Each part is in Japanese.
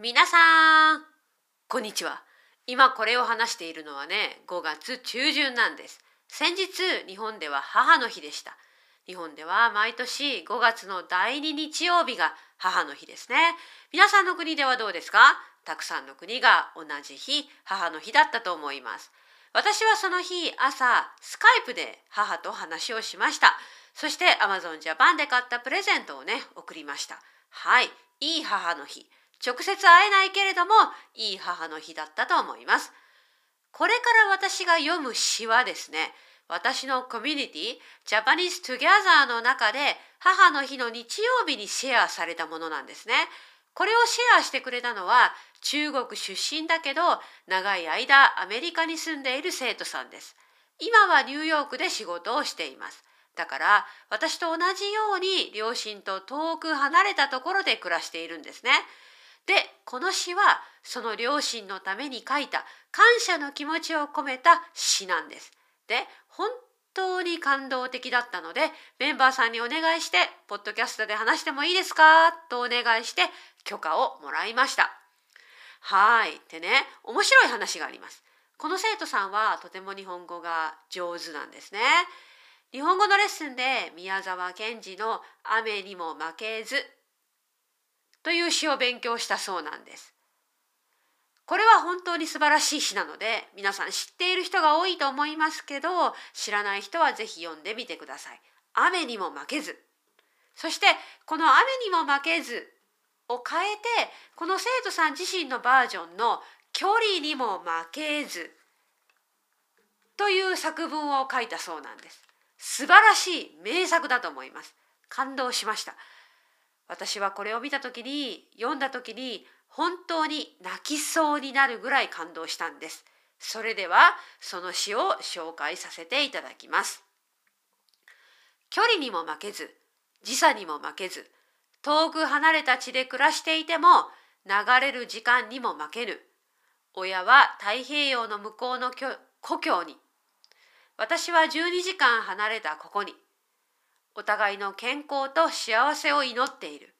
皆さんこんにちは。今これを話しているのはね5月中旬なんです。先日日本では母の日でした。日本では毎年5月の第2日曜日が母の日ですね。皆さんの国ではどうですか？たくさんの国が同じ日母の日だったと思います。私はその日朝スカイプで母と話をしました。そして Amazon Japan で買ったプレゼントをね送りました。はいいい母の日。直接会えないけれどもいい母の日だったと思います。これから私が読む詩はですね私のコミュニティ Japanese Together の中で母の日の日曜日にシェアされたものなんですね。これをシェアしてくれたのは中国出身だけど長い間アメリカに住んでいる生徒さんです。今はニューヨークで仕事をしています。だから私と同じように両親と遠く離れたところで暮らしているんですね。でこの詩はその両親のために書いた感謝の気持ちを込めた詩なんです。で本当に感動的だったのでメンバーさんにお願いして「ポッドキャストで話してもいいですか?」とお願いして許可をもらいました。はいでね面白い話があります。この生徒さんはとても日本語が上手なんですね。日本語のレッスンで宮沢賢治の「雨にも負けず」という詩を勉強したそうなんです。これは本当に素晴らしい詩なので皆さん知っている人が多いと思いますけど知らない人は是非読んでみてください。雨にも負けずそしてこの「雨にも負けず」を変えてこの生徒さん自身のバージョンの「距離にも負けず」という作文を書いたそうなんです。素晴らしい名作だと思います。感動しました。私はこれを見た時に読んだ時に本当に泣きそうになるぐらい感動したんです。それではその詩を紹介させていただきます。距離にも負けず時差にも負けず遠く離れた地で暮らしていても流れる時間にも負けぬ親は太平洋の向こうの故郷に私は12時間離れたここにお互いの健康と幸せを祈っている。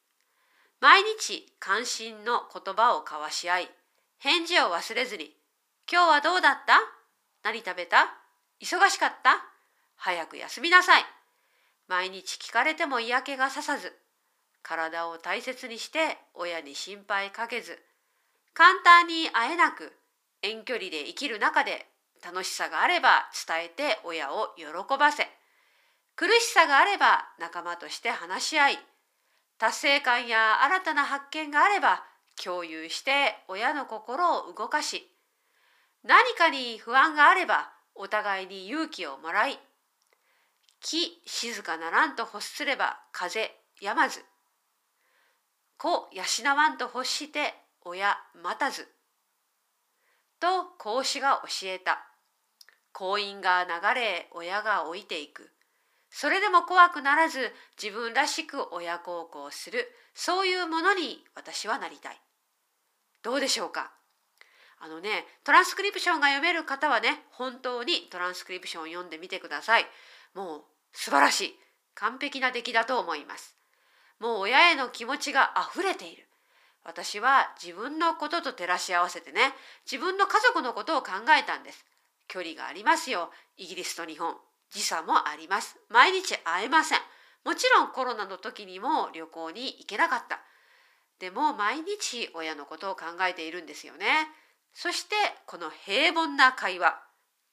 毎日関心の言葉を交わし合い、返事を忘れずに、今日はどうだった？何食べた？忙しかった？早く休みなさい。毎日聞かれても嫌気がささず、体を大切にして親に心配かけず、簡単に会えなく遠距離で生きる中で楽しさがあれば伝えて親を喜ばせ、苦しさがあれば仲間として話し合い達成感や新たな発見があれば共有して親の心を動かし何かに不安があればお互いに勇気をもらい木静かならんと欲すれば風やまず子養わんと欲して親待たずと孔子が教えた。婚姻が流れ親が老いていく。それでも怖くならず自分らしく親孝行するそういうものに私はなりたい。どうでしょうか？あのねトランスクリプションが読める方はね本当にトランスクリプションを読んでみてください。もう素晴らしい完璧な出来だと思います。もう親への気持ちが溢れている。私は自分のことと照らし合わせてね自分の家族のことを考えたんです。距離がありますよイギリスと日本。時差もあります。毎日会えません。もちろんコロナの時にも旅行に行けなかった。でも毎日親のことを考えているんですよね。そしてこの平凡な会話。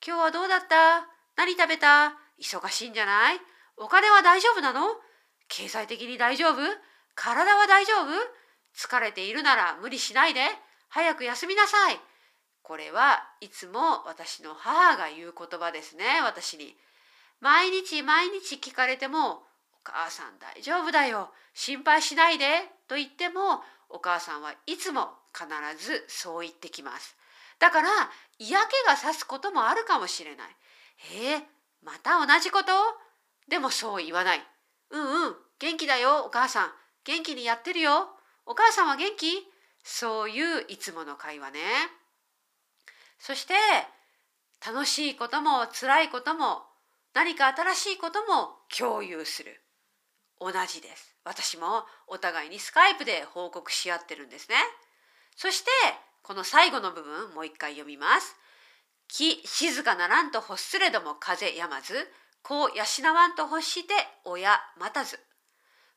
今日はどうだった？何食べた？忙しいんじゃない？お金は大丈夫なの？経済的に大丈夫？体は大丈夫？疲れているなら無理しないで早く休みなさい。これはいつも私の母が言う言葉ですね私に。毎日毎日聞かれても「お母さん大丈夫だよ心配しないで」と言ってもお母さんはいつも必ずそう言ってきます。だから嫌気がさすこともあるかもしれない。えー、また同じこと？でもそう言わない。うんうん元気だよお母さん元気にやってるよお母さんは元気？そういういつもの会話ね。そして楽しいことも辛いことも何か新しいことも共有する。同じです。私もお互いにスカイプで報告し合ってるんですね。そしてこの最後の部分もう一回読みます。木静かならんと欲すれども風やまず子を養わんと欲して親待たず。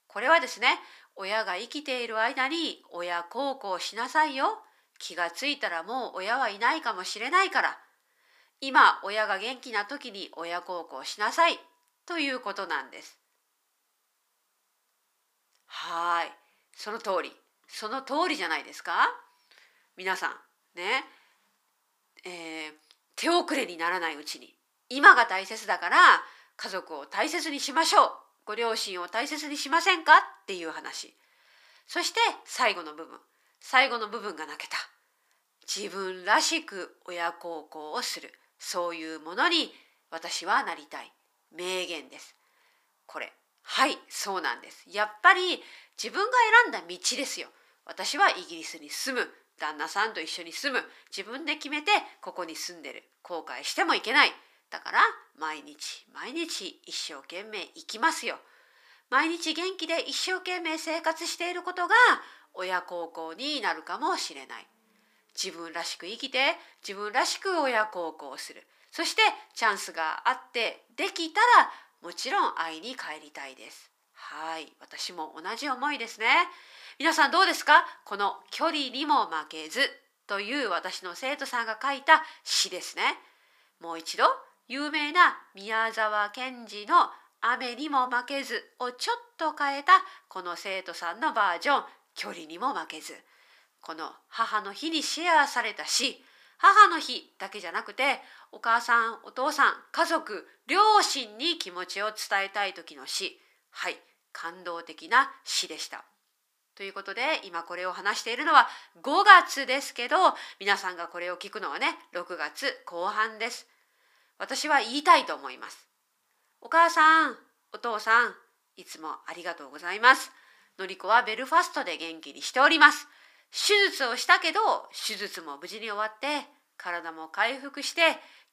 これはですね親が生きている間に親孝行しなさいよ。気がついたらもう親はいないかもしれないから。今親が元気な時に親孝行しなさいということなんです。はい。その通り。その通りじゃないですか？皆さん。ね。えー、手遅れにならないうちに。今が大切だから家族を大切にしましょう。ご両親を大切にしませんか？っていう話。そして最後の部分。最後の部分が泣けた。自分らしく親孝行をする。そういうものに私はなりたい。名言です。これはいそうなんです。やっぱり自分が選んだ道ですよ。私はイギリスに住む。旦那さんと一緒に住む。自分で決めてここに住んでる。後悔してもいけない。だから毎日毎日一生懸命生きますよ。毎日元気で一生懸命生活していることが親孝行になるかもしれない。自分らしく生きて自分らしく親孝行する。そしてチャンスがあってできたらもちろん会いに帰りたいです。はい。私も同じ思いですね。皆さんどうですか？この距離にも負けずという私の生徒さんが書いた詩ですね。もう一度有名な宮沢賢治の雨にも負けずをちょっと変えたこの生徒さんのバージョン距離にも負けず。この母の日にシェアされた詩母の日だけじゃなくてお母さんお父さん家族両親に気持ちを伝えたい時の詩はい感動的な詩でした。ということで今これを話しているのは5月ですけど皆さんがこれを聞くのはね6月後半です。私は言いたいと思います。お母さんお父さんいつもありがとうございます。のりこはベルファストで元気にしております。手術をしたけど手術も無事に終わって体も回復して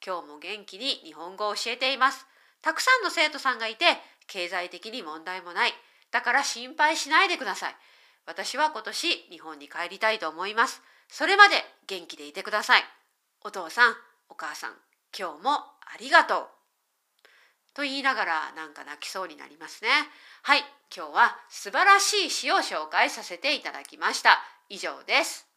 今日も元気に日本語を教えています。たくさんの生徒さんがいて経済的に問題もない。だから心配しないでください。私は今年日本に帰りたいと思います。それまで元気でいてください。お父さん、お母さん、今日もありがとう。と言いながらなんか泣きそうになりますね。はい、今日は素晴らしい詩を紹介させていただきました。以上です。